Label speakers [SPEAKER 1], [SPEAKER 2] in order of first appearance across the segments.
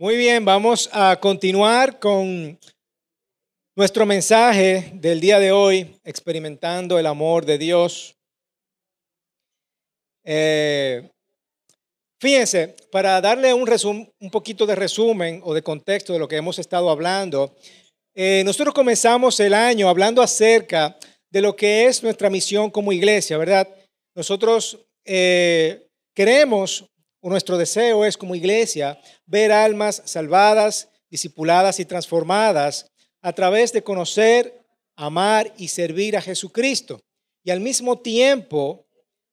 [SPEAKER 1] Muy bien, vamos a continuar con nuestro mensaje del día de hoy, experimentando el amor de Dios. Eh, fíjense, para darle un, un poquito de resumen o de contexto de lo que hemos estado hablando, eh, nosotros comenzamos el año hablando acerca de lo que es nuestra misión como iglesia, ¿verdad? Nosotros eh, queremos nuestro deseo es como iglesia ver almas salvadas, discipuladas y transformadas a través de conocer, amar y servir a Jesucristo. Y al mismo tiempo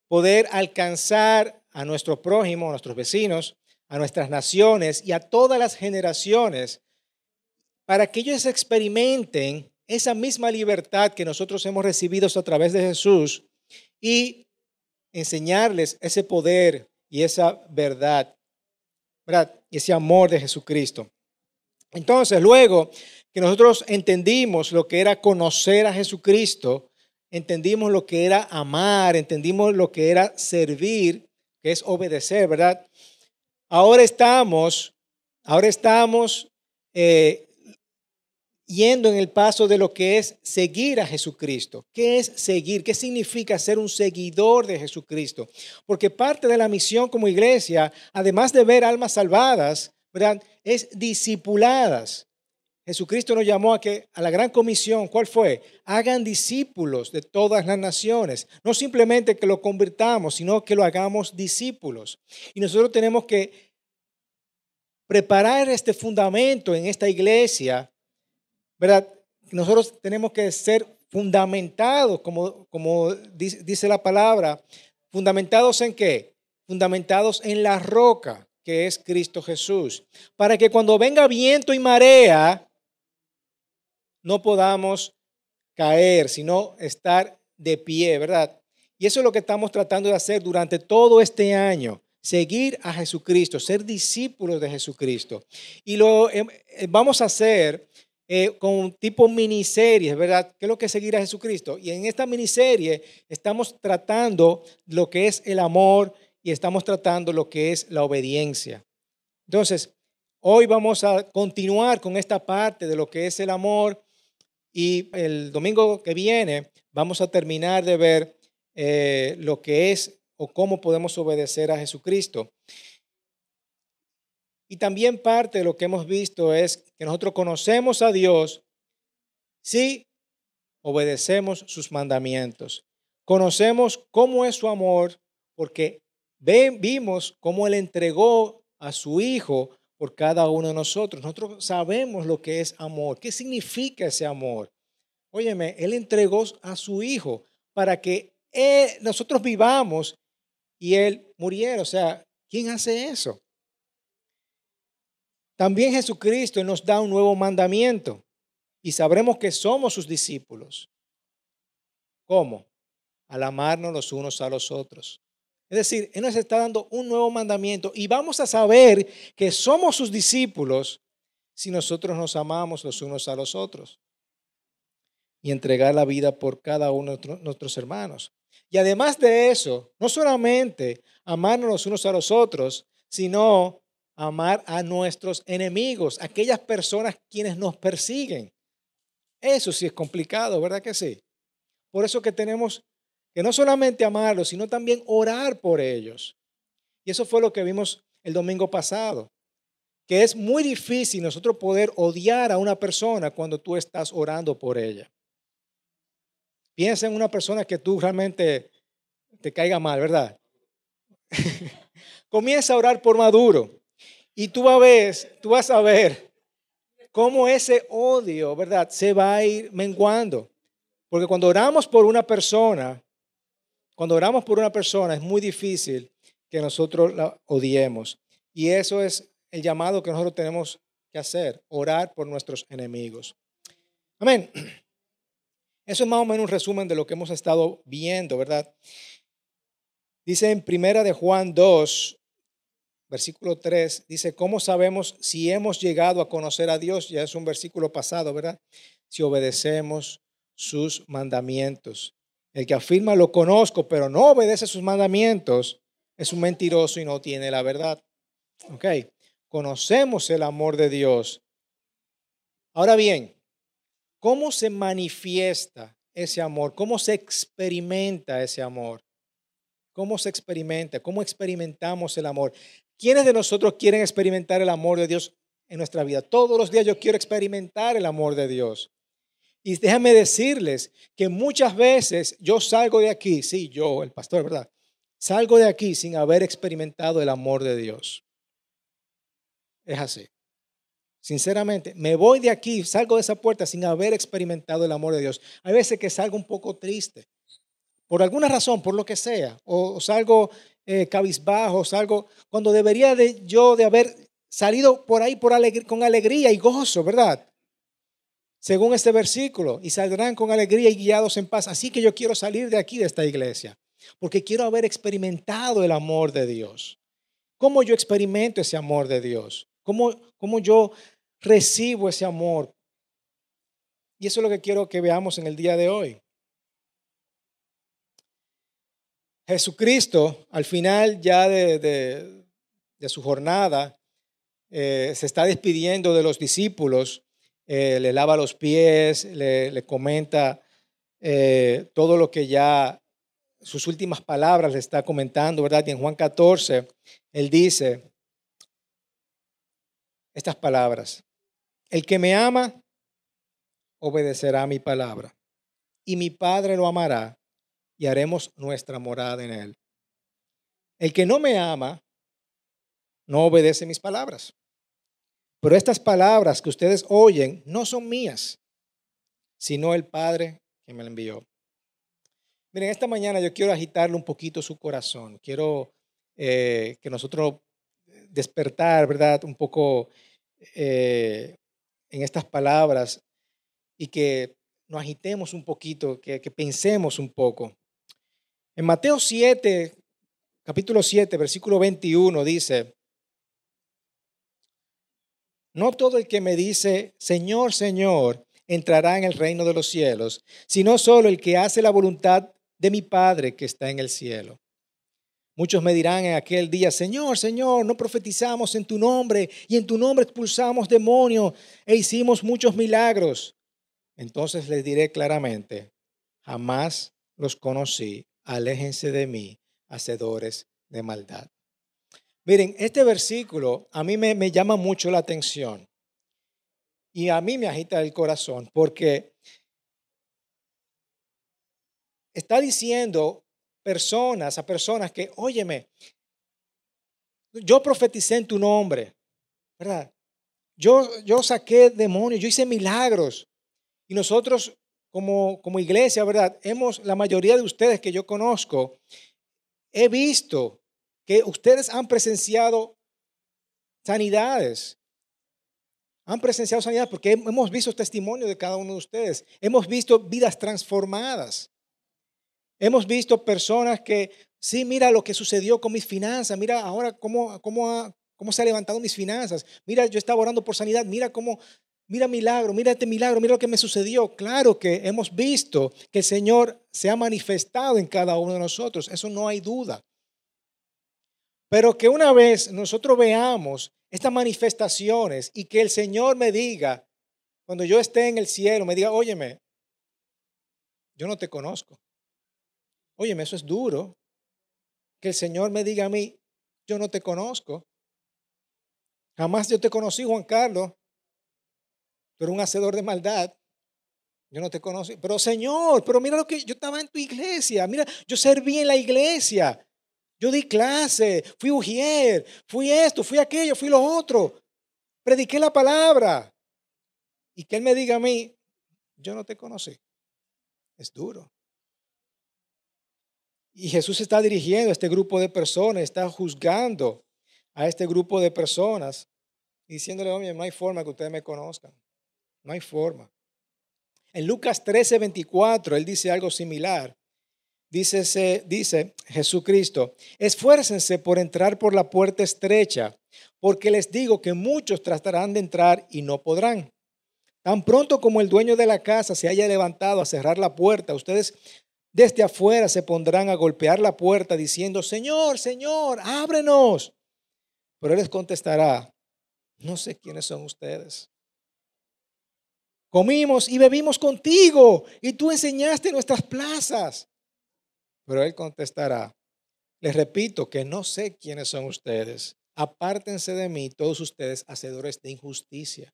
[SPEAKER 1] poder alcanzar a nuestro prójimo, a nuestros vecinos, a nuestras naciones y a todas las generaciones para que ellos experimenten esa misma libertad que nosotros hemos recibido a través de Jesús y enseñarles ese poder y esa verdad, ¿verdad? ese amor de Jesucristo. Entonces, luego que nosotros entendimos lo que era conocer a Jesucristo, entendimos lo que era amar, entendimos lo que era servir, que es obedecer, ¿verdad? Ahora estamos, ahora estamos eh, yendo en el paso de lo que es seguir a Jesucristo. ¿Qué es seguir? ¿Qué significa ser un seguidor de Jesucristo? Porque parte de la misión como iglesia, además de ver almas salvadas, es discipuladas. Jesucristo nos llamó a que a la gran comisión, ¿cuál fue? Hagan discípulos de todas las naciones. No simplemente que lo convirtamos, sino que lo hagamos discípulos. Y nosotros tenemos que preparar este fundamento en esta iglesia ¿verdad? Nosotros tenemos que ser fundamentados, como, como dice la palabra, fundamentados en qué? Fundamentados en la roca, que es Cristo Jesús, para que cuando venga viento y marea, no podamos caer, sino estar de pie, ¿verdad? Y eso es lo que estamos tratando de hacer durante todo este año, seguir a Jesucristo, ser discípulos de Jesucristo. Y lo eh, vamos a hacer eh, con tipo miniseries, ¿verdad? ¿Qué es lo que es seguir a Jesucristo? Y en esta miniserie estamos tratando lo que es el amor y estamos tratando lo que es la obediencia. Entonces, hoy vamos a continuar con esta parte de lo que es el amor y el domingo que viene vamos a terminar de ver eh, lo que es o cómo podemos obedecer a Jesucristo. Y también parte de lo que hemos visto es que nosotros conocemos a Dios si obedecemos sus mandamientos. Conocemos cómo es su amor porque vimos cómo Él entregó a su Hijo por cada uno de nosotros. Nosotros sabemos lo que es amor. ¿Qué significa ese amor? Óyeme, Él entregó a su Hijo para que nosotros vivamos y Él muriera. O sea, ¿quién hace eso? También Jesucristo nos da un nuevo mandamiento y sabremos que somos sus discípulos. ¿Cómo? Al amarnos los unos a los otros. Es decir, Él nos está dando un nuevo mandamiento y vamos a saber que somos sus discípulos si nosotros nos amamos los unos a los otros y entregar la vida por cada uno de nuestros hermanos. Y además de eso, no solamente amarnos los unos a los otros, sino amar a nuestros enemigos, aquellas personas quienes nos persiguen. Eso sí es complicado, ¿verdad que sí? Por eso que tenemos que no solamente amarlos, sino también orar por ellos. Y eso fue lo que vimos el domingo pasado, que es muy difícil nosotros poder odiar a una persona cuando tú estás orando por ella. Piensa en una persona que tú realmente te caiga mal, ¿verdad? Comienza a orar por Maduro. Y tú, a ver, tú vas a ver cómo ese odio, ¿verdad? Se va a ir menguando. Porque cuando oramos por una persona, cuando oramos por una persona es muy difícil que nosotros la odiemos. Y eso es el llamado que nosotros tenemos que hacer, orar por nuestros enemigos. Amén. Eso es más o menos un resumen de lo que hemos estado viendo, ¿verdad? Dice en Primera de Juan 2, versículo 3, dice, ¿cómo sabemos si hemos llegado a conocer a Dios? Ya es un versículo pasado, ¿verdad? Si obedecemos sus mandamientos. El que afirma lo conozco, pero no obedece sus mandamientos, es un mentiroso y no tiene la verdad. Ok. conocemos el amor de Dios. Ahora bien, ¿cómo se manifiesta ese amor? ¿Cómo se experimenta ese amor? ¿Cómo se experimenta? ¿Cómo experimentamos el amor? ¿Quiénes de nosotros quieren experimentar el amor de Dios en nuestra vida? Todos los días yo quiero experimentar el amor de Dios. Y déjame decirles que muchas veces yo salgo de aquí, sí, yo, el pastor, ¿verdad? Salgo de aquí sin haber experimentado el amor de Dios. Es así. Sinceramente, me voy de aquí, salgo de esa puerta sin haber experimentado el amor de Dios. Hay veces que salgo un poco triste, por alguna razón, por lo que sea, o, salgo eh, cabizbajo, salgo cuando debería de yo de haber salido por ahí por con alegría y gozo, ¿verdad? según este versículo, y saldrán con alegría y guiados en paz. Así que yo quiero salir de aquí, de esta iglesia, porque quiero haber experimentado el amor de Dios. ¿Cómo yo experimento ese amor de Dios? ¿Cómo, cómo yo recibo ese amor? Y eso es lo que quiero que veamos en el día de hoy. Jesucristo, al final ya de, su jornada, eh, se está despidiendo de los discípulos eh, le lava los pies, le, comenta eh, todo lo que ya sus últimas palabras le está comentando, ¿verdad? Y en Juan 14, él dice estas palabras, el que me ama, obedecerá mi palabra, y mi Padre lo amará, y haremos nuestra morada en él. El que no me ama, no obedece mis palabras. Pero estas palabras que ustedes oyen no son mías, sino el Padre que me la envió. Miren, esta mañana yo quiero agitarle un poquito su corazón. Quiero eh, que nosotros despertar, ¿verdad? Un poco eh, en estas palabras y que nos agitemos un poquito, que pensemos un poco. En Mateo 7, capítulo 7, versículo 21 dice, no todo el que me dice, Señor, Señor, entrará en el reino de los cielos, sino solo el que hace la voluntad de mi Padre que está en el cielo. Muchos me dirán en aquel día, Señor, Señor, no profetizamos en tu nombre y en tu nombre expulsamos demonios e hicimos muchos milagros. Entonces les diré claramente, jamás los conocí, aléjense de mí, hacedores de maldad. Miren, este versículo a mí me, llama mucho la atención y a mí me agita el corazón porque está diciendo personas a personas que, óyeme, yo profeticé en tu nombre, ¿verdad? Yo, yo saqué demonios, yo hice milagros. Y nosotros como, como iglesia, ¿verdad? Hemos, la mayoría de ustedes que yo conozco, he visto que ustedes han presenciado sanidades. Han presenciado sanidades porque hemos visto testimonio de cada uno de ustedes. Hemos visto vidas transformadas. Hemos visto personas que, sí, mira lo que sucedió con mis finanzas, mira ahora cómo, cómo, cómo se ha levantado mis finanzas. Mira, yo estaba orando por sanidad, mira cómo, mira milagro, mira este milagro, mira lo que me sucedió. Claro que hemos visto que el Señor se ha manifestado en cada uno de nosotros, eso no hay duda. Pero que una vez nosotros veamos estas manifestaciones y que el Señor me diga, cuando yo esté en el cielo, me diga, óyeme, yo no te conozco. Óyeme, eso es duro. Que el Señor me diga a mí, yo no te conozco. Jamás yo te conocí, Juan Carlos. Tú eres un hacedor de maldad. Yo no te conocí. Pero Señor, pero mira lo que yo estaba en tu iglesia. Mira, yo serví en la iglesia. Yo di clase, fui ujier, fui esto, fui aquello, fui lo otro. Prediqué la palabra. Y que Él me diga a mí, yo no te conocí. Es duro. Y Jesús está dirigiendo a este grupo de personas, está juzgando a este grupo de personas, diciéndole, oye, no hay forma que ustedes me conozcan. No hay forma. En Lucas 13, 24, Él dice algo similar. Dice, dice Jesucristo, esfuércense por entrar por la puerta estrecha, porque les digo que muchos tratarán de entrar y no podrán. Tan pronto como el dueño de la casa se haya levantado a cerrar la puerta, ustedes desde afuera se pondrán a golpear la puerta diciendo, Señor, Señor, ábrenos. Pero él les contestará, no sé quiénes son ustedes. Comimos y bebimos contigo y tú enseñaste nuestras plazas. Pero él contestará, les repito que no sé quiénes son ustedes. Apártense de mí todos ustedes hacedores de injusticia.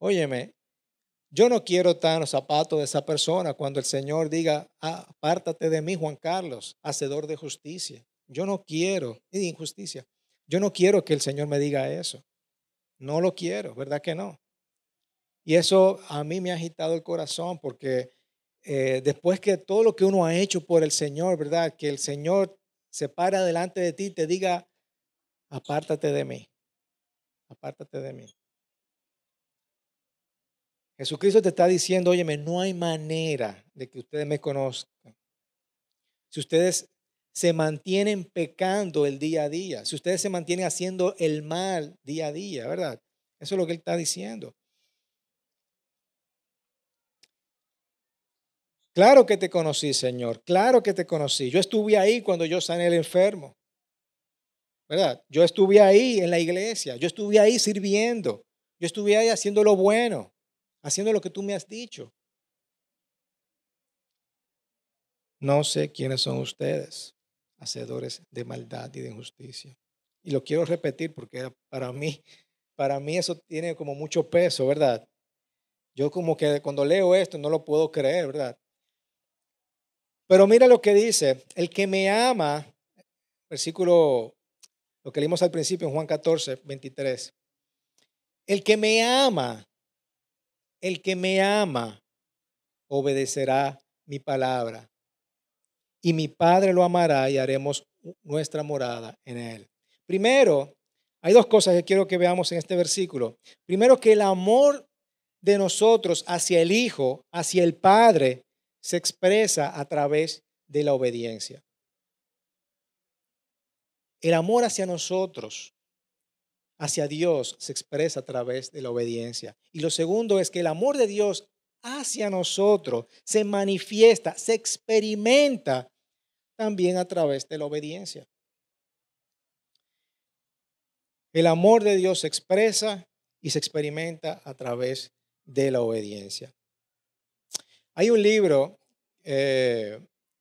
[SPEAKER 1] Óyeme, yo no quiero estar en los zapatos de esa persona cuando el Señor diga, apártate de mí, Juan Carlos, hacedor de justicia. Yo no quiero, de injusticia. Yo no quiero que el Señor me diga eso. No lo quiero, ¿verdad que no? Y eso a mí me ha agitado el corazón porque eh, después que todo lo que uno ha hecho por el Señor, ¿verdad? Que el Señor se para delante de ti y te diga, apártate de mí, apártate de mí. Jesucristo te está diciendo, óyeme, no hay manera de que ustedes me conozcan. Si ustedes se mantienen pecando el día a día, si ustedes se mantienen haciendo el mal día a día, ¿verdad? Eso es lo que él está diciendo. Claro que te conocí, Señor, claro que te conocí. Yo estuve ahí cuando yo sané el enfermo, ¿verdad? Yo estuve ahí en la iglesia, yo estuve ahí sirviendo, yo estuve ahí haciendo lo bueno haciendo lo que tú me has dicho. No sé quiénes son ustedes, hacedores de maldad y de injusticia. Y lo quiero repetir porque para mí, para mí eso tiene como mucho peso, ¿verdad? Yo como que cuando leo esto no lo puedo creer, ¿verdad? Pero mira lo que dice, el que me ama, versículo, lo que leímos al principio en Juan 14, 23, el que me ama el que me ama obedecerá mi palabra. Y mi Padre lo amará y haremos nuestra morada en él. Primero, hay dos cosas que quiero que veamos en este versículo. Primero, que el amor de nosotros hacia el Hijo, hacia el Padre, se expresa a través de la obediencia. El amor hacia nosotros hacia Dios se expresa a través de la obediencia. Y lo segundo es que el amor de Dios hacia nosotros se manifiesta, se experimenta también a través de la obediencia. El amor de Dios se expresa y se experimenta a través de la obediencia. Hay un libro eh,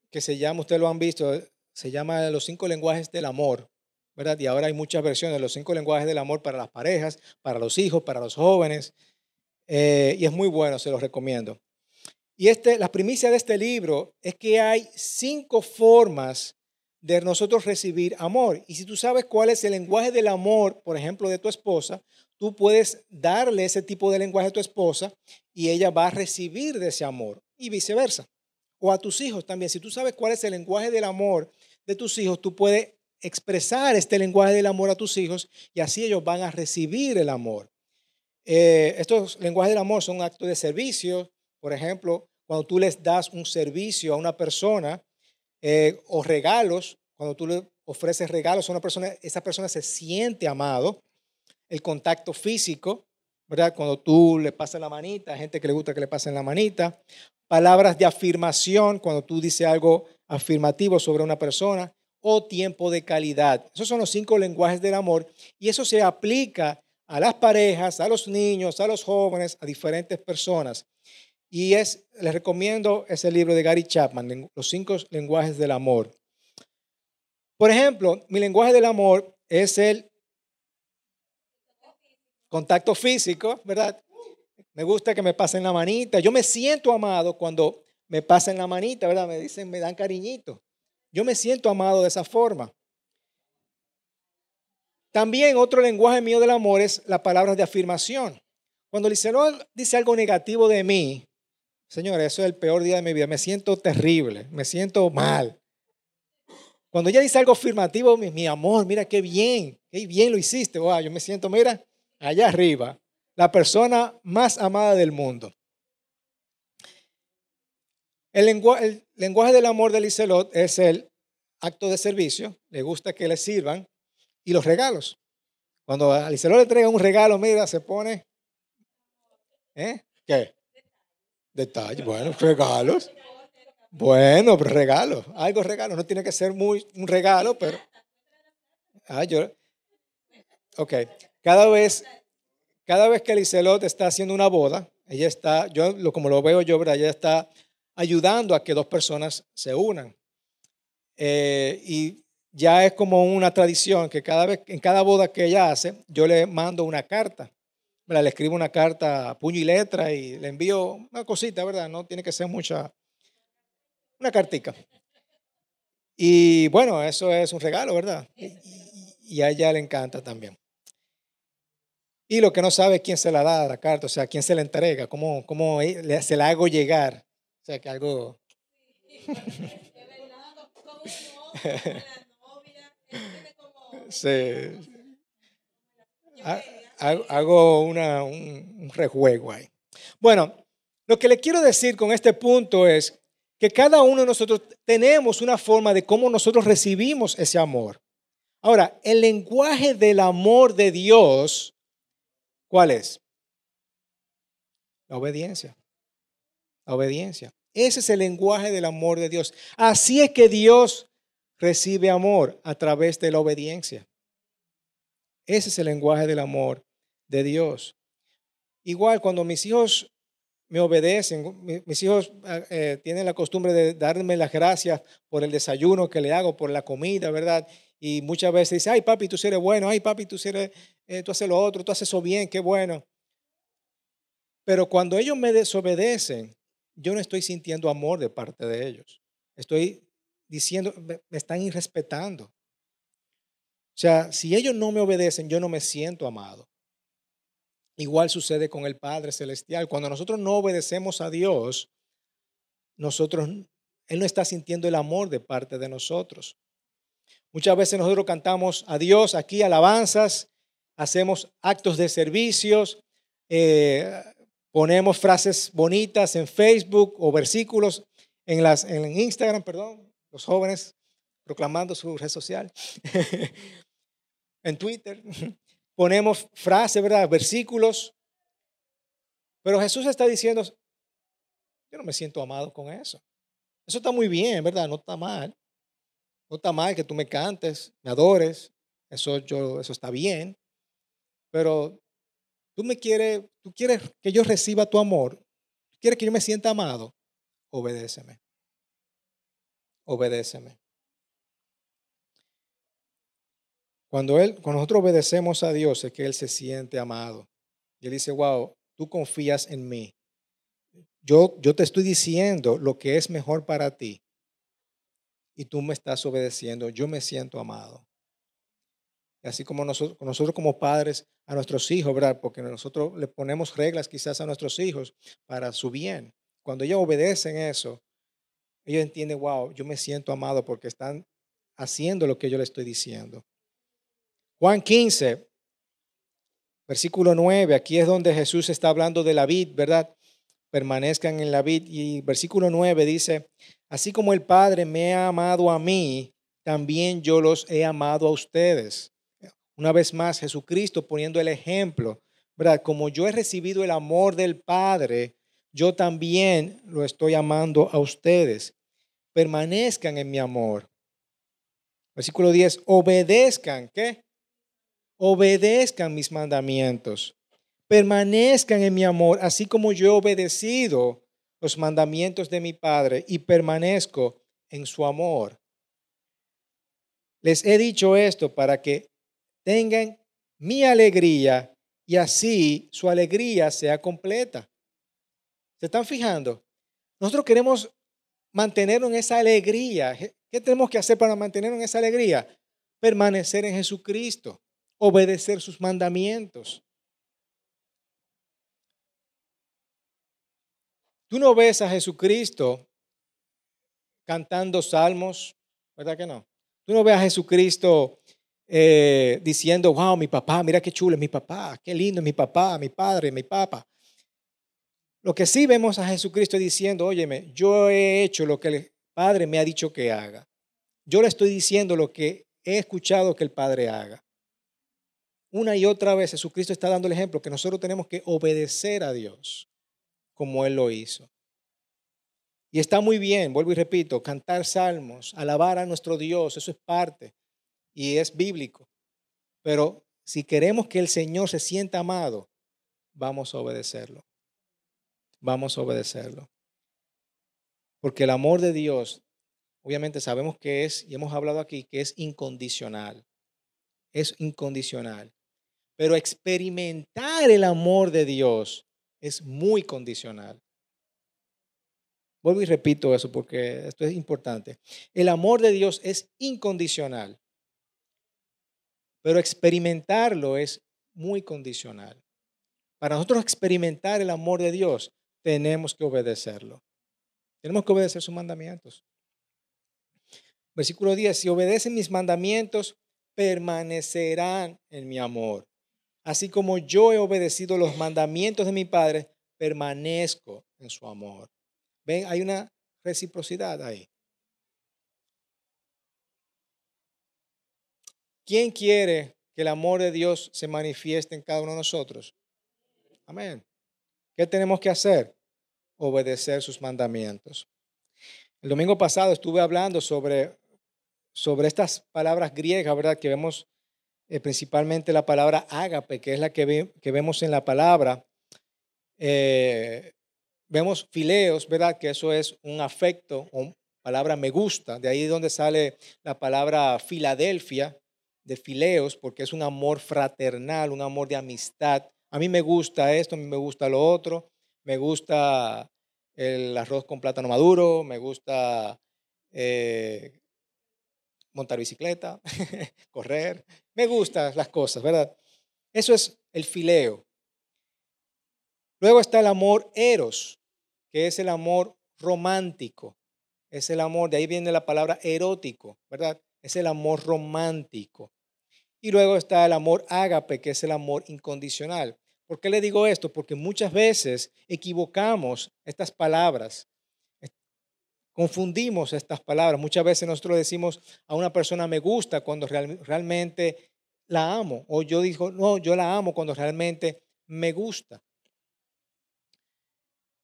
[SPEAKER 1] que se llama, ustedes lo han visto, se llama Los cinco lenguajes del amor. ¿verdad? Y ahora hay muchas versiones los cinco lenguajes del amor para las parejas, para los hijos, para los jóvenes. Eh, y es muy bueno, se los recomiendo. Y este, la primicia de este libro es que hay cinco formas de nosotros recibir amor. Y si tú sabes cuál es el lenguaje del amor, por ejemplo, de tu esposa, tú puedes darle ese tipo de lenguaje a tu esposa y ella va a recibir de ese amor y viceversa. O a tus hijos también. Si tú sabes cuál es el lenguaje del amor de tus hijos, tú puedes expresar este lenguaje del amor a tus hijos y así ellos van a recibir el amor. Eh, estos lenguajes del amor son actos de servicio. Por ejemplo, cuando tú les das un servicio a una persona eh, o regalos, cuando tú le ofreces regalos a una persona, esa persona se siente amado. El contacto físico, ¿verdad? Cuando tú le pasas la manita, gente que le gusta que le pasen la manita. Palabras de afirmación, cuando tú dices algo afirmativo sobre una persona o tiempo de calidad. Esos son los cinco lenguajes del amor y eso se aplica a las parejas, a los niños, a los jóvenes, a diferentes personas. Y es, les recomiendo ese libro de Gary Chapman, Los cinco lenguajes del amor. Por ejemplo, mi lenguaje del amor es el contacto físico, ¿verdad? Me gusta que me pasen la manita. Yo me siento amado cuando me pasen la manita, ¿verdad? Me dicen, me dan cariñito. Yo me siento amado de esa forma. También otro lenguaje mío del amor es la palabra de afirmación. Cuando Lizelot dice algo negativo de mí, Señor, eso es el peor día de mi vida. Me siento terrible, me siento mal. Cuando ella dice algo afirmativo, mi, amor, mira qué bien, qué bien lo hiciste. yo me siento, mira, allá arriba, la persona más amada del mundo. El, lenguaje del amor de Liselot es el acto de servicio, le gusta que le sirvan, y los regalos. Cuando a Liselot le entrega un regalo, mira, se pone, ¿eh? ¿Qué? Detalles, bueno, regalos. Bueno, pero regalos, algo regalo, no tiene que ser muy un regalo, pero... Ah, yo... Ok, cada vez, cada vez que Lizelot está haciendo una boda, ella está, yo como lo veo yo, ¿verdad? ella está ayudando a que dos personas se unan. Eh, y ya es como una tradición que cada vez, en cada boda que ella hace, yo le mando una carta. Le escribo una carta puño y letra y le envío una cosita, ¿verdad? No tiene que ser mucha, una cartica. Y bueno, eso es un regalo, ¿verdad? Y, a ella le encanta también. Y lo que no sabe es quién se la da la carta, o sea, quién se la entrega, cómo, cómo se la hago llegar. O sea, que algo... sí. Hago una, un, un rejuego ahí. Bueno, lo que le quiero decir con este punto es que cada uno de nosotros tenemos una forma de cómo nosotros recibimos ese amor. Ahora, el lenguaje del amor de Dios, ¿cuál es? La obediencia. La obediencia. Ese es el lenguaje del amor de Dios. Así es que Dios recibe amor a través de la obediencia. Ese es el lenguaje del amor de Dios. Igual cuando mis hijos me obedecen, mis hijos ah, eh, tienen la costumbre de darme las gracias por el desayuno que le hago, por la comida, ¿verdad? Y muchas veces dice, ay papi, tú eres bueno, ay papi, tú, eres, eh, tú haces lo otro, tú haces eso bien, qué bueno. Pero cuando ellos me desobedecen, yo no estoy sintiendo amor de parte de ellos. Estoy diciendo, me están irrespetando. O sea, si ellos no me obedecen, yo no me siento amado. Igual sucede con el Padre Celestial. Cuando nosotros no obedecemos a Dios, nosotros, Él no está sintiendo el amor de parte de nosotros. Muchas veces nosotros cantamos a Dios aquí alabanzas, hacemos actos de servicios, eh, ponemos frases bonitas en Facebook o versículos en, las, en Instagram, perdón, los jóvenes proclamando su red social, en Twitter, ponemos frases, ¿verdad? Versículos, pero Jesús está diciendo, yo no me siento amado con eso. Eso está muy bien, ¿verdad? No está mal. No está mal que tú me cantes, me adores. Eso, yo, eso está bien. Pero Tú me quieres, tú quieres que yo reciba tu amor. ¿Quieres que yo me sienta amado? Obedéceme. Obedéceme. Cuando, él, cuando nosotros obedecemos a Dios es que Él se siente amado. Y Él dice, wow, tú confías en mí. Yo, yo te estoy diciendo lo que es mejor para ti. Y tú me estás obedeciendo. Yo me siento amado así como nosotros, nosotros como padres a nuestros hijos, ¿verdad? Porque nosotros le ponemos reglas quizás a nuestros hijos para su bien. Cuando ellos obedecen eso, ellos entienden, wow, yo me siento amado porque están haciendo lo que yo le estoy diciendo. Juan 15, versículo 9, aquí es donde Jesús está hablando de la vid, ¿verdad? Permanezcan en la vid. Y versículo 9 dice, así como el Padre me ha amado a mí, también yo los he amado a ustedes. Una vez más, Jesucristo poniendo el ejemplo, ¿verdad? Como yo he recibido el amor del Padre, yo también lo estoy amando a ustedes. Permanezcan en mi amor. Versículo 10, obedezcan, ¿qué? Obedezcan mis mandamientos. Permanezcan en mi amor, así como yo he obedecido los mandamientos de mi Padre y permanezco en su amor. Les he dicho esto para que tengan mi alegría y así su alegría sea completa. ¿Se están fijando? Nosotros queremos mantenernos en esa alegría. ¿Qué tenemos que hacer para mantenernos en esa alegría? Permanecer en Jesucristo, obedecer sus mandamientos. Tú no ves a Jesucristo cantando salmos, ¿verdad que no? Tú no ves a Jesucristo eh, diciendo, wow, mi papá, mira qué chulo es mi papá, qué lindo es mi papá, mi padre, mi papá. Lo que sí vemos a Jesucristo diciendo, óyeme, yo he hecho lo que el Padre me ha dicho que haga. Yo le estoy diciendo lo que he escuchado que el Padre haga. Una y otra vez Jesucristo está dando el ejemplo que nosotros tenemos que obedecer a Dios como Él lo hizo. Y está muy bien, vuelvo y repito, cantar salmos, alabar a nuestro Dios, eso es parte y es bíblico. Pero si queremos que el Señor se sienta amado, vamos a obedecerlo. Vamos a obedecerlo. Porque el amor de Dios, obviamente sabemos que es, y hemos hablado aquí, que es incondicional. Es incondicional. Pero experimentar el amor de Dios es muy condicional. Vuelvo y repito eso porque esto es importante. El amor de Dios es incondicional, pero experimentarlo es muy condicional. Para nosotros experimentar el amor de Dios, tenemos que obedecerlo. Tenemos que obedecer sus mandamientos. Versículo 10, si obedecen mis mandamientos, permanecerán en mi amor. Así como yo he obedecido los mandamientos de mi Padre, permanezco en su amor. Ven, hay una reciprocidad ahí. ¿Quién quiere que el amor de Dios se manifieste en cada uno de nosotros? Amén. ¿Qué tenemos que hacer? Obedecer sus mandamientos. El domingo pasado estuve hablando sobre, sobre estas palabras griegas, ¿verdad? Que vemos eh, principalmente la palabra ágape, que es la que, que vemos en la palabra. Eh, vemos fileos, ¿verdad? Que eso es un afecto, o palabra me gusta, de ahí es donde sale la palabra Filadelfia, de fileos, porque es un amor fraternal, un amor de amistad. A mí me gusta esto, a mí me gusta lo otro, me gusta el arroz con plátano maduro, me gusta eh, montar bicicleta, correr, me gustan las cosas, ¿verdad? Eso es el fileo. Luego está el amor eros, que es el amor romántico. Es el amor, de ahí viene la palabra erótico, ¿verdad? Es el amor romántico. Y luego está el amor ágape, que es el amor incondicional. ¿Por qué le digo esto? Porque muchas veces equivocamos estas palabras, confundimos estas palabras. Muchas veces nosotros decimos a una persona me gusta cuando realmente la amo. O yo digo, no, yo la amo cuando realmente me gusta.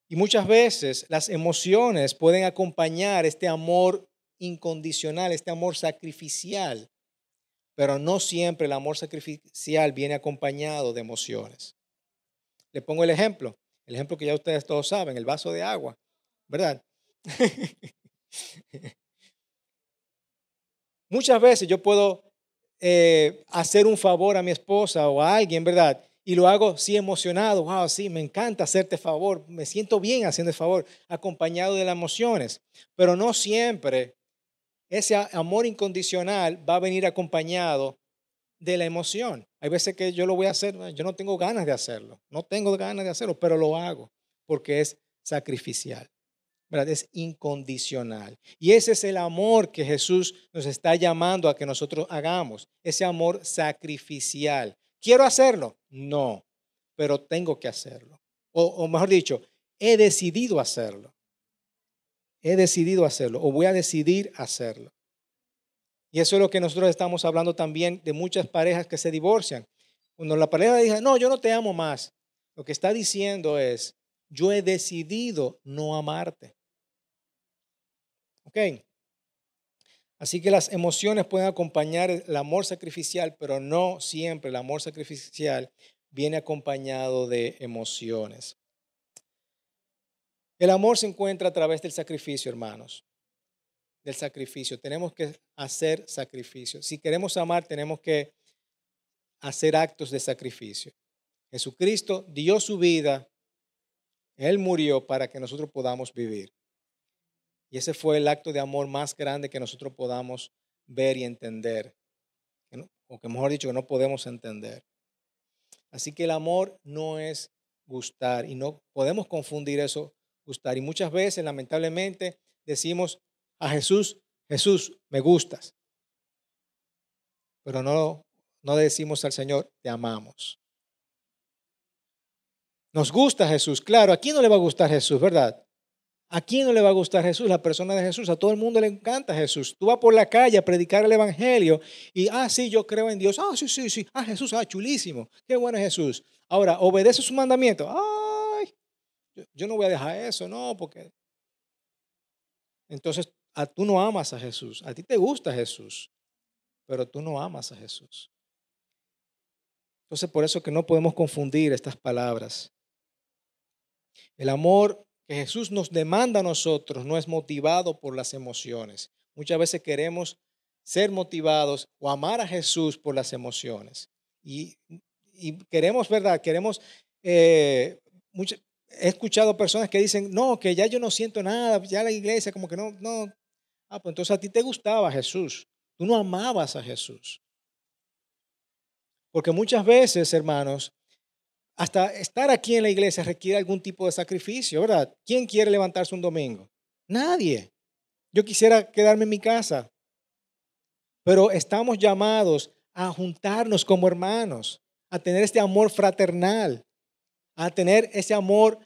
[SPEAKER 1] Y muchas veces las emociones pueden acompañar este amor incondicional, este amor sacrificial, pero no siempre el amor sacrificial viene acompañado de emociones. Le pongo el ejemplo, el ejemplo que ya ustedes todos saben, el vaso de agua, ¿verdad? Muchas veces yo puedo eh, hacer un favor a mi esposa o a alguien, ¿verdad? y lo hago sí emocionado, wow, sí, me encanta hacerte favor, me siento bien haciendo el favor, acompañado de las emociones, pero no siempre ese amor incondicional va a venir acompañado de la emoción. Hay veces que yo lo voy a hacer, yo no tengo ganas de hacerlo, no tengo ganas de hacerlo, pero lo hago porque es sacrificial. ¿verdad? Es incondicional. Y ese es el amor que Jesús nos está llamando a que nosotros hagamos, ese amor sacrificial. ¿Quiero hacerlo? No, pero tengo que hacerlo. O, mejor dicho, he decidido hacerlo. He decidido hacerlo o voy a decidir hacerlo. Y eso es lo que nosotros estamos hablando también de muchas parejas que se divorcian. Cuando la pareja dice, no, yo no te amo más, lo que está diciendo es, yo he decidido no amarte. ¿Ok? Así que las emociones pueden acompañar el amor sacrificial, pero no siempre el amor sacrificial viene acompañado de emociones. El amor se encuentra a través del sacrificio, hermanos. Del sacrificio. Tenemos que hacer sacrificio. Si queremos amar, tenemos que hacer actos de sacrificio. Jesucristo dio su vida. Él murió para que nosotros podamos vivir. Y ese fue el acto de amor más grande que nosotros podamos ver y entender. O que mejor dicho, que no podemos entender. Así que el amor no es gustar y no podemos confundir eso, gustar. Y muchas veces, lamentablemente, decimos a Jesús, Jesús, me gustas. Pero no, no decimos al Señor, te amamos. Nos gusta Jesús, claro, ¿a quién no le va a gustar Jesús, verdad? ¿A quién no le va a gustar Jesús? La persona de Jesús. A todo el mundo le encanta Jesús. Tú vas por la calle a predicar el Evangelio y, ah, sí, yo creo en Dios. Ah, sí, sí, sí. Ah, Jesús, ah, chulísimo. Qué bueno es Jesús. Ahora, obedece su mandamiento. Ay, yo no voy a dejar eso, no, porque... Entonces, tú no amas a Jesús. A ti te gusta Jesús, pero tú no amas a Jesús. Entonces, por eso que no podemos confundir estas palabras. El amor que Jesús nos demanda a nosotros no es motivado por las emociones. Muchas veces queremos ser motivados o amar a Jesús por las emociones. Y, queremos, ¿verdad? Queremos, eh, he escuchado personas que dicen, no, que ya yo no siento nada, ya la iglesia como que no, no. Ah, pues entonces a ti te gustaba Jesús. Tú no amabas a Jesús. Porque muchas veces, hermanos, hasta estar aquí en la iglesia requiere algún tipo de sacrificio, ¿verdad? ¿Quién quiere levantarse un domingo? Nadie. Yo quisiera quedarme en mi casa. Pero estamos llamados a juntarnos como hermanos, a tener este amor fraternal, a tener ese amor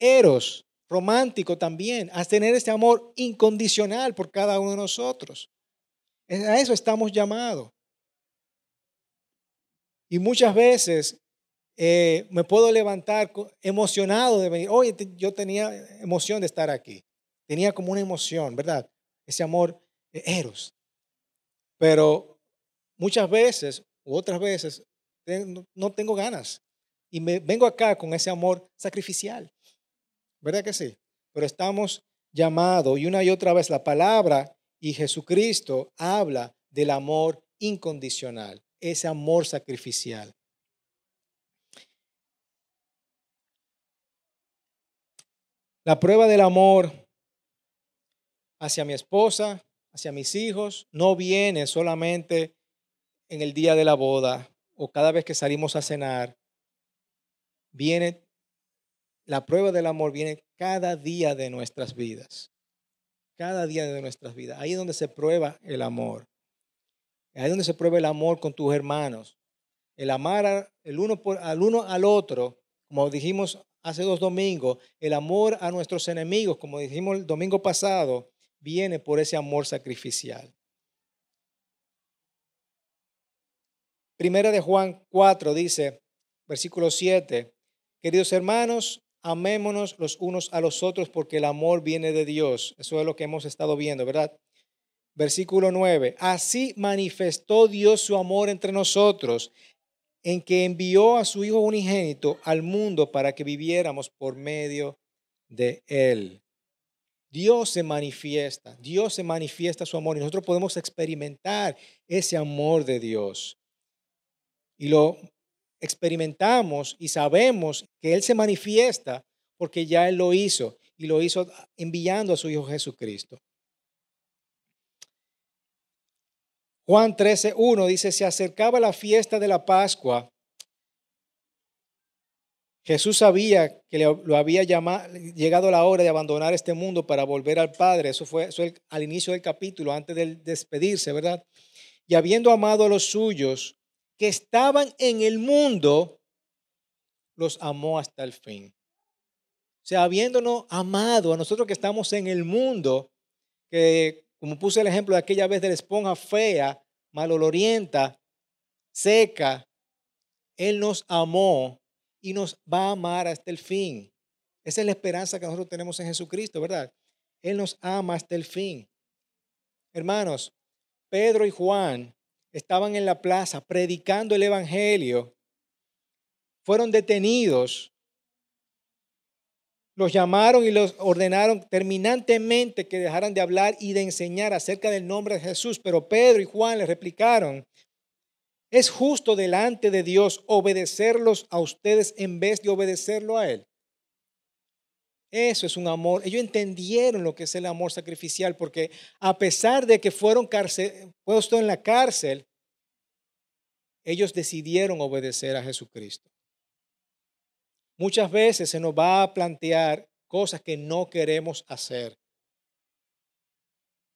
[SPEAKER 1] eros, romántico también, a tener este amor incondicional por cada uno de nosotros. A eso estamos llamados. Y muchas veces eh, me puedo levantar emocionado de venir. Oye, yo tenía emoción de estar aquí. Tenía como una emoción, ¿verdad? Ese amor eros. Pero muchas veces, u otras veces, no tengo ganas. Y me vengo acá con ese amor sacrificial. ¿Verdad que sí? Pero estamos llamados, y una y otra vez la palabra y Jesucristo habla del amor incondicional, ese amor sacrificial. La prueba del amor hacia mi esposa, hacia mis hijos, no viene solamente en el día de la boda o cada vez que salimos a cenar. Viene, la prueba del amor viene cada día de nuestras vidas. Cada día de nuestras vidas. Ahí es donde se prueba el amor. Ahí es donde se prueba el amor con tus hermanos. El amar el uno por, al uno al otro, como dijimos hace dos domingos, el amor a nuestros enemigos, como dijimos el domingo pasado, viene por ese amor sacrificial. Primera de Juan 4 dice, versículo 7, queridos hermanos, amémonos los unos a los otros porque el amor viene de Dios. Eso es lo que hemos estado viendo, ¿verdad? Versículo 9, así manifestó Dios su amor entre nosotros en que envió a su Hijo unigénito al mundo para que viviéramos por medio de Él. Dios se manifiesta, Dios se manifiesta su amor y nosotros podemos experimentar ese amor de Dios. Y lo experimentamos y sabemos que Él se manifiesta porque ya Él lo hizo y lo hizo enviando a su Hijo Jesucristo. Juan 13.1 dice, se acercaba la fiesta de la Pascua Jesús sabía que lo había llegado la hora de abandonar este mundo para volver al Padre. Eso fue al inicio del capítulo, antes de despedirse, ¿verdad? Y habiendo amado a los suyos que estaban en el mundo, los amó hasta el fin. O sea, habiéndonos amado a nosotros que estamos en el mundo, que como puse el ejemplo de aquella vez de la esponja fea, malolorienta, seca, Él nos amó y nos va a amar hasta el fin. Esa es la esperanza que nosotros tenemos en Jesucristo, ¿verdad? Él nos ama hasta el fin. Hermanos, Pedro y Juan estaban en la plaza predicando el Evangelio. Fueron detenidos. Los llamaron y los ordenaron terminantemente que dejaran de hablar y de enseñar acerca del nombre de Jesús. Pero Pedro y Juan le replicaron, ¿Es justo delante de Dios obedecerlos a ustedes en vez de obedecerlo a Él? Eso es un amor. Ellos entendieron lo que es el amor sacrificial porque a pesar de que fueron puestos en la cárcel, ellos decidieron obedecer a Jesucristo. Muchas veces se nos va a plantear cosas que no queremos hacer,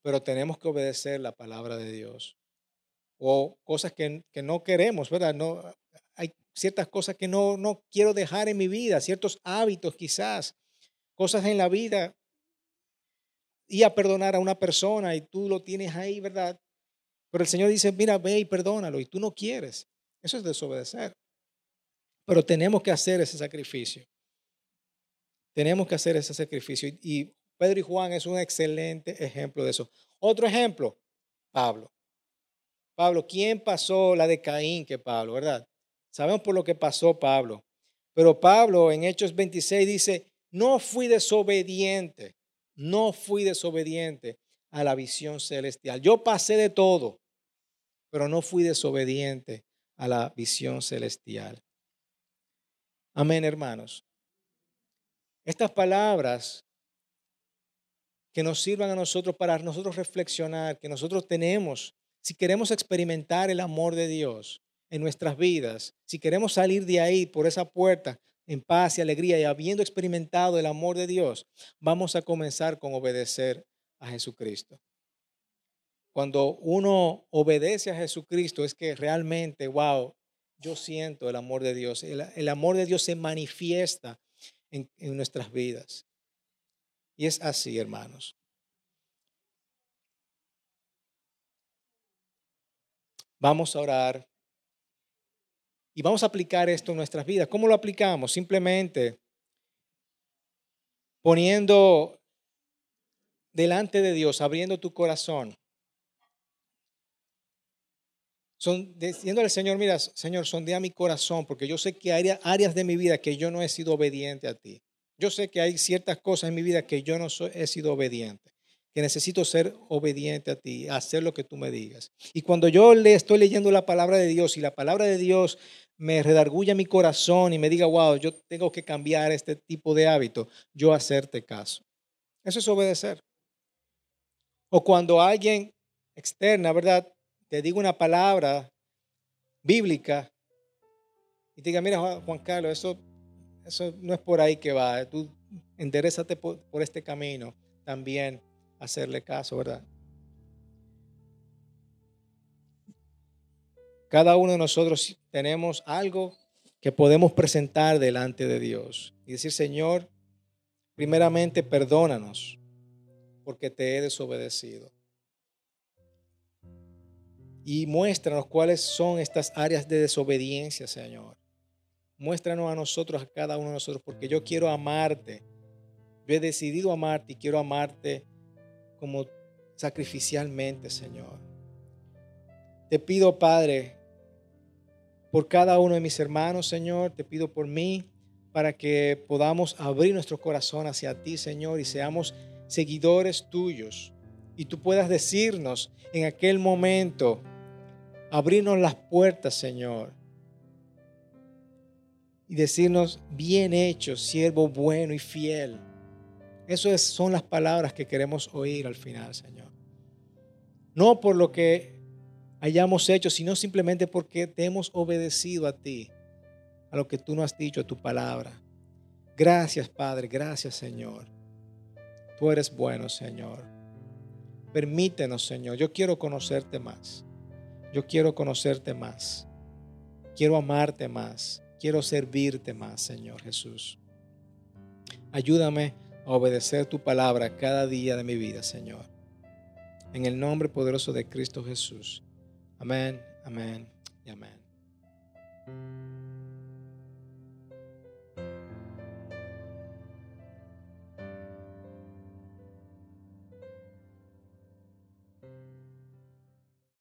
[SPEAKER 1] pero tenemos que obedecer la palabra de Dios o cosas que, no queremos, ¿verdad? No, hay ciertas cosas que no, no quiero dejar en mi vida, ciertos hábitos quizás, cosas en la vida. Y a perdonar a una persona y tú lo tienes ahí, ¿verdad? Pero el Señor dice, mira, ve y perdónalo y tú no quieres. Eso es desobedecer. Pero tenemos que hacer ese sacrificio. Tenemos que hacer ese sacrificio. Y Pedro y Juan es un excelente ejemplo de eso. Otro ejemplo, Pablo. Pablo, ¿quién pasó la de Caín que Pablo, verdad? Sabemos por lo que pasó Pablo. Pero Pablo en Hechos 26 dice, no fui desobediente, no fui desobediente a la visión celestial. Yo pasé de todo, pero no fui desobediente a la visión celestial. Amén, hermanos. Estas palabras que nos sirvan a nosotros para nosotros reflexionar, que nosotros tenemos, si queremos experimentar el amor de Dios en nuestras vidas, si queremos salir de ahí por esa puerta en paz y alegría y habiendo experimentado el amor de Dios, vamos a comenzar con obedecer a Jesucristo. Cuando uno obedece a Jesucristo es que realmente, wow, yo siento el amor de Dios. El, amor de Dios se manifiesta en, en nuestras vidas. Y es así, hermanos. Vamos a orar y vamos a aplicar esto en nuestras vidas. ¿Cómo lo aplicamos? Simplemente poniendo delante de Dios, abriendo tu corazón. Son, diciendo al Señor, mira, Señor, sondea mi corazón, porque yo sé que hay áreas de mi vida que yo no he sido obediente a ti. Yo sé que hay ciertas cosas en mi vida que yo no he sido obediente, que necesito ser obediente a ti, hacer lo que tú me digas. Y cuando yo le estoy leyendo la palabra de Dios y la palabra de Dios me redarguya mi corazón y me diga, wow, yo tengo que cambiar este tipo de hábito, yo hacerte caso. Eso es obedecer. O cuando alguien externa, ¿verdad? Te diga una palabra bíblica y te diga, mira Juan Carlos, eso, eso no es por ahí que va. Tú enderezate por, por este camino. También hacerle caso, ¿verdad? Cada uno de nosotros tenemos algo que podemos presentar delante de Dios y decir, Señor, primeramente perdónanos porque te he desobedecido. Y muéstranos cuáles son estas áreas de desobediencia, Señor. Muéstranos a nosotros, a cada uno de nosotros, porque yo quiero amarte. Yo he decidido amarte y quiero amarte como sacrificialmente, Señor. Te pido, Padre, por cada uno de mis hermanos, Señor, te pido por mí, para que podamos abrir nuestro corazón hacia ti, Señor, y seamos seguidores tuyos y tú puedas decirnos en aquel momento, abrirnos las puertas, Señor, y decirnos, bien hecho, siervo bueno y fiel. Esas son las palabras que queremos oír al final, Señor. No por lo que hayamos hecho, sino simplemente porque te hemos obedecido a ti, a lo que tú nos has dicho, a tu palabra. Gracias, Padre, gracias, Señor. Tú eres bueno, Señor. Permítenos, Señor. Yo quiero conocerte más. Yo quiero conocerte más. Quiero amarte más. Quiero servirte más, Señor Jesús. Ayúdame a obedecer tu palabra cada día de mi vida, Señor. En el nombre poderoso de Cristo Jesús. Amén, amén y amén.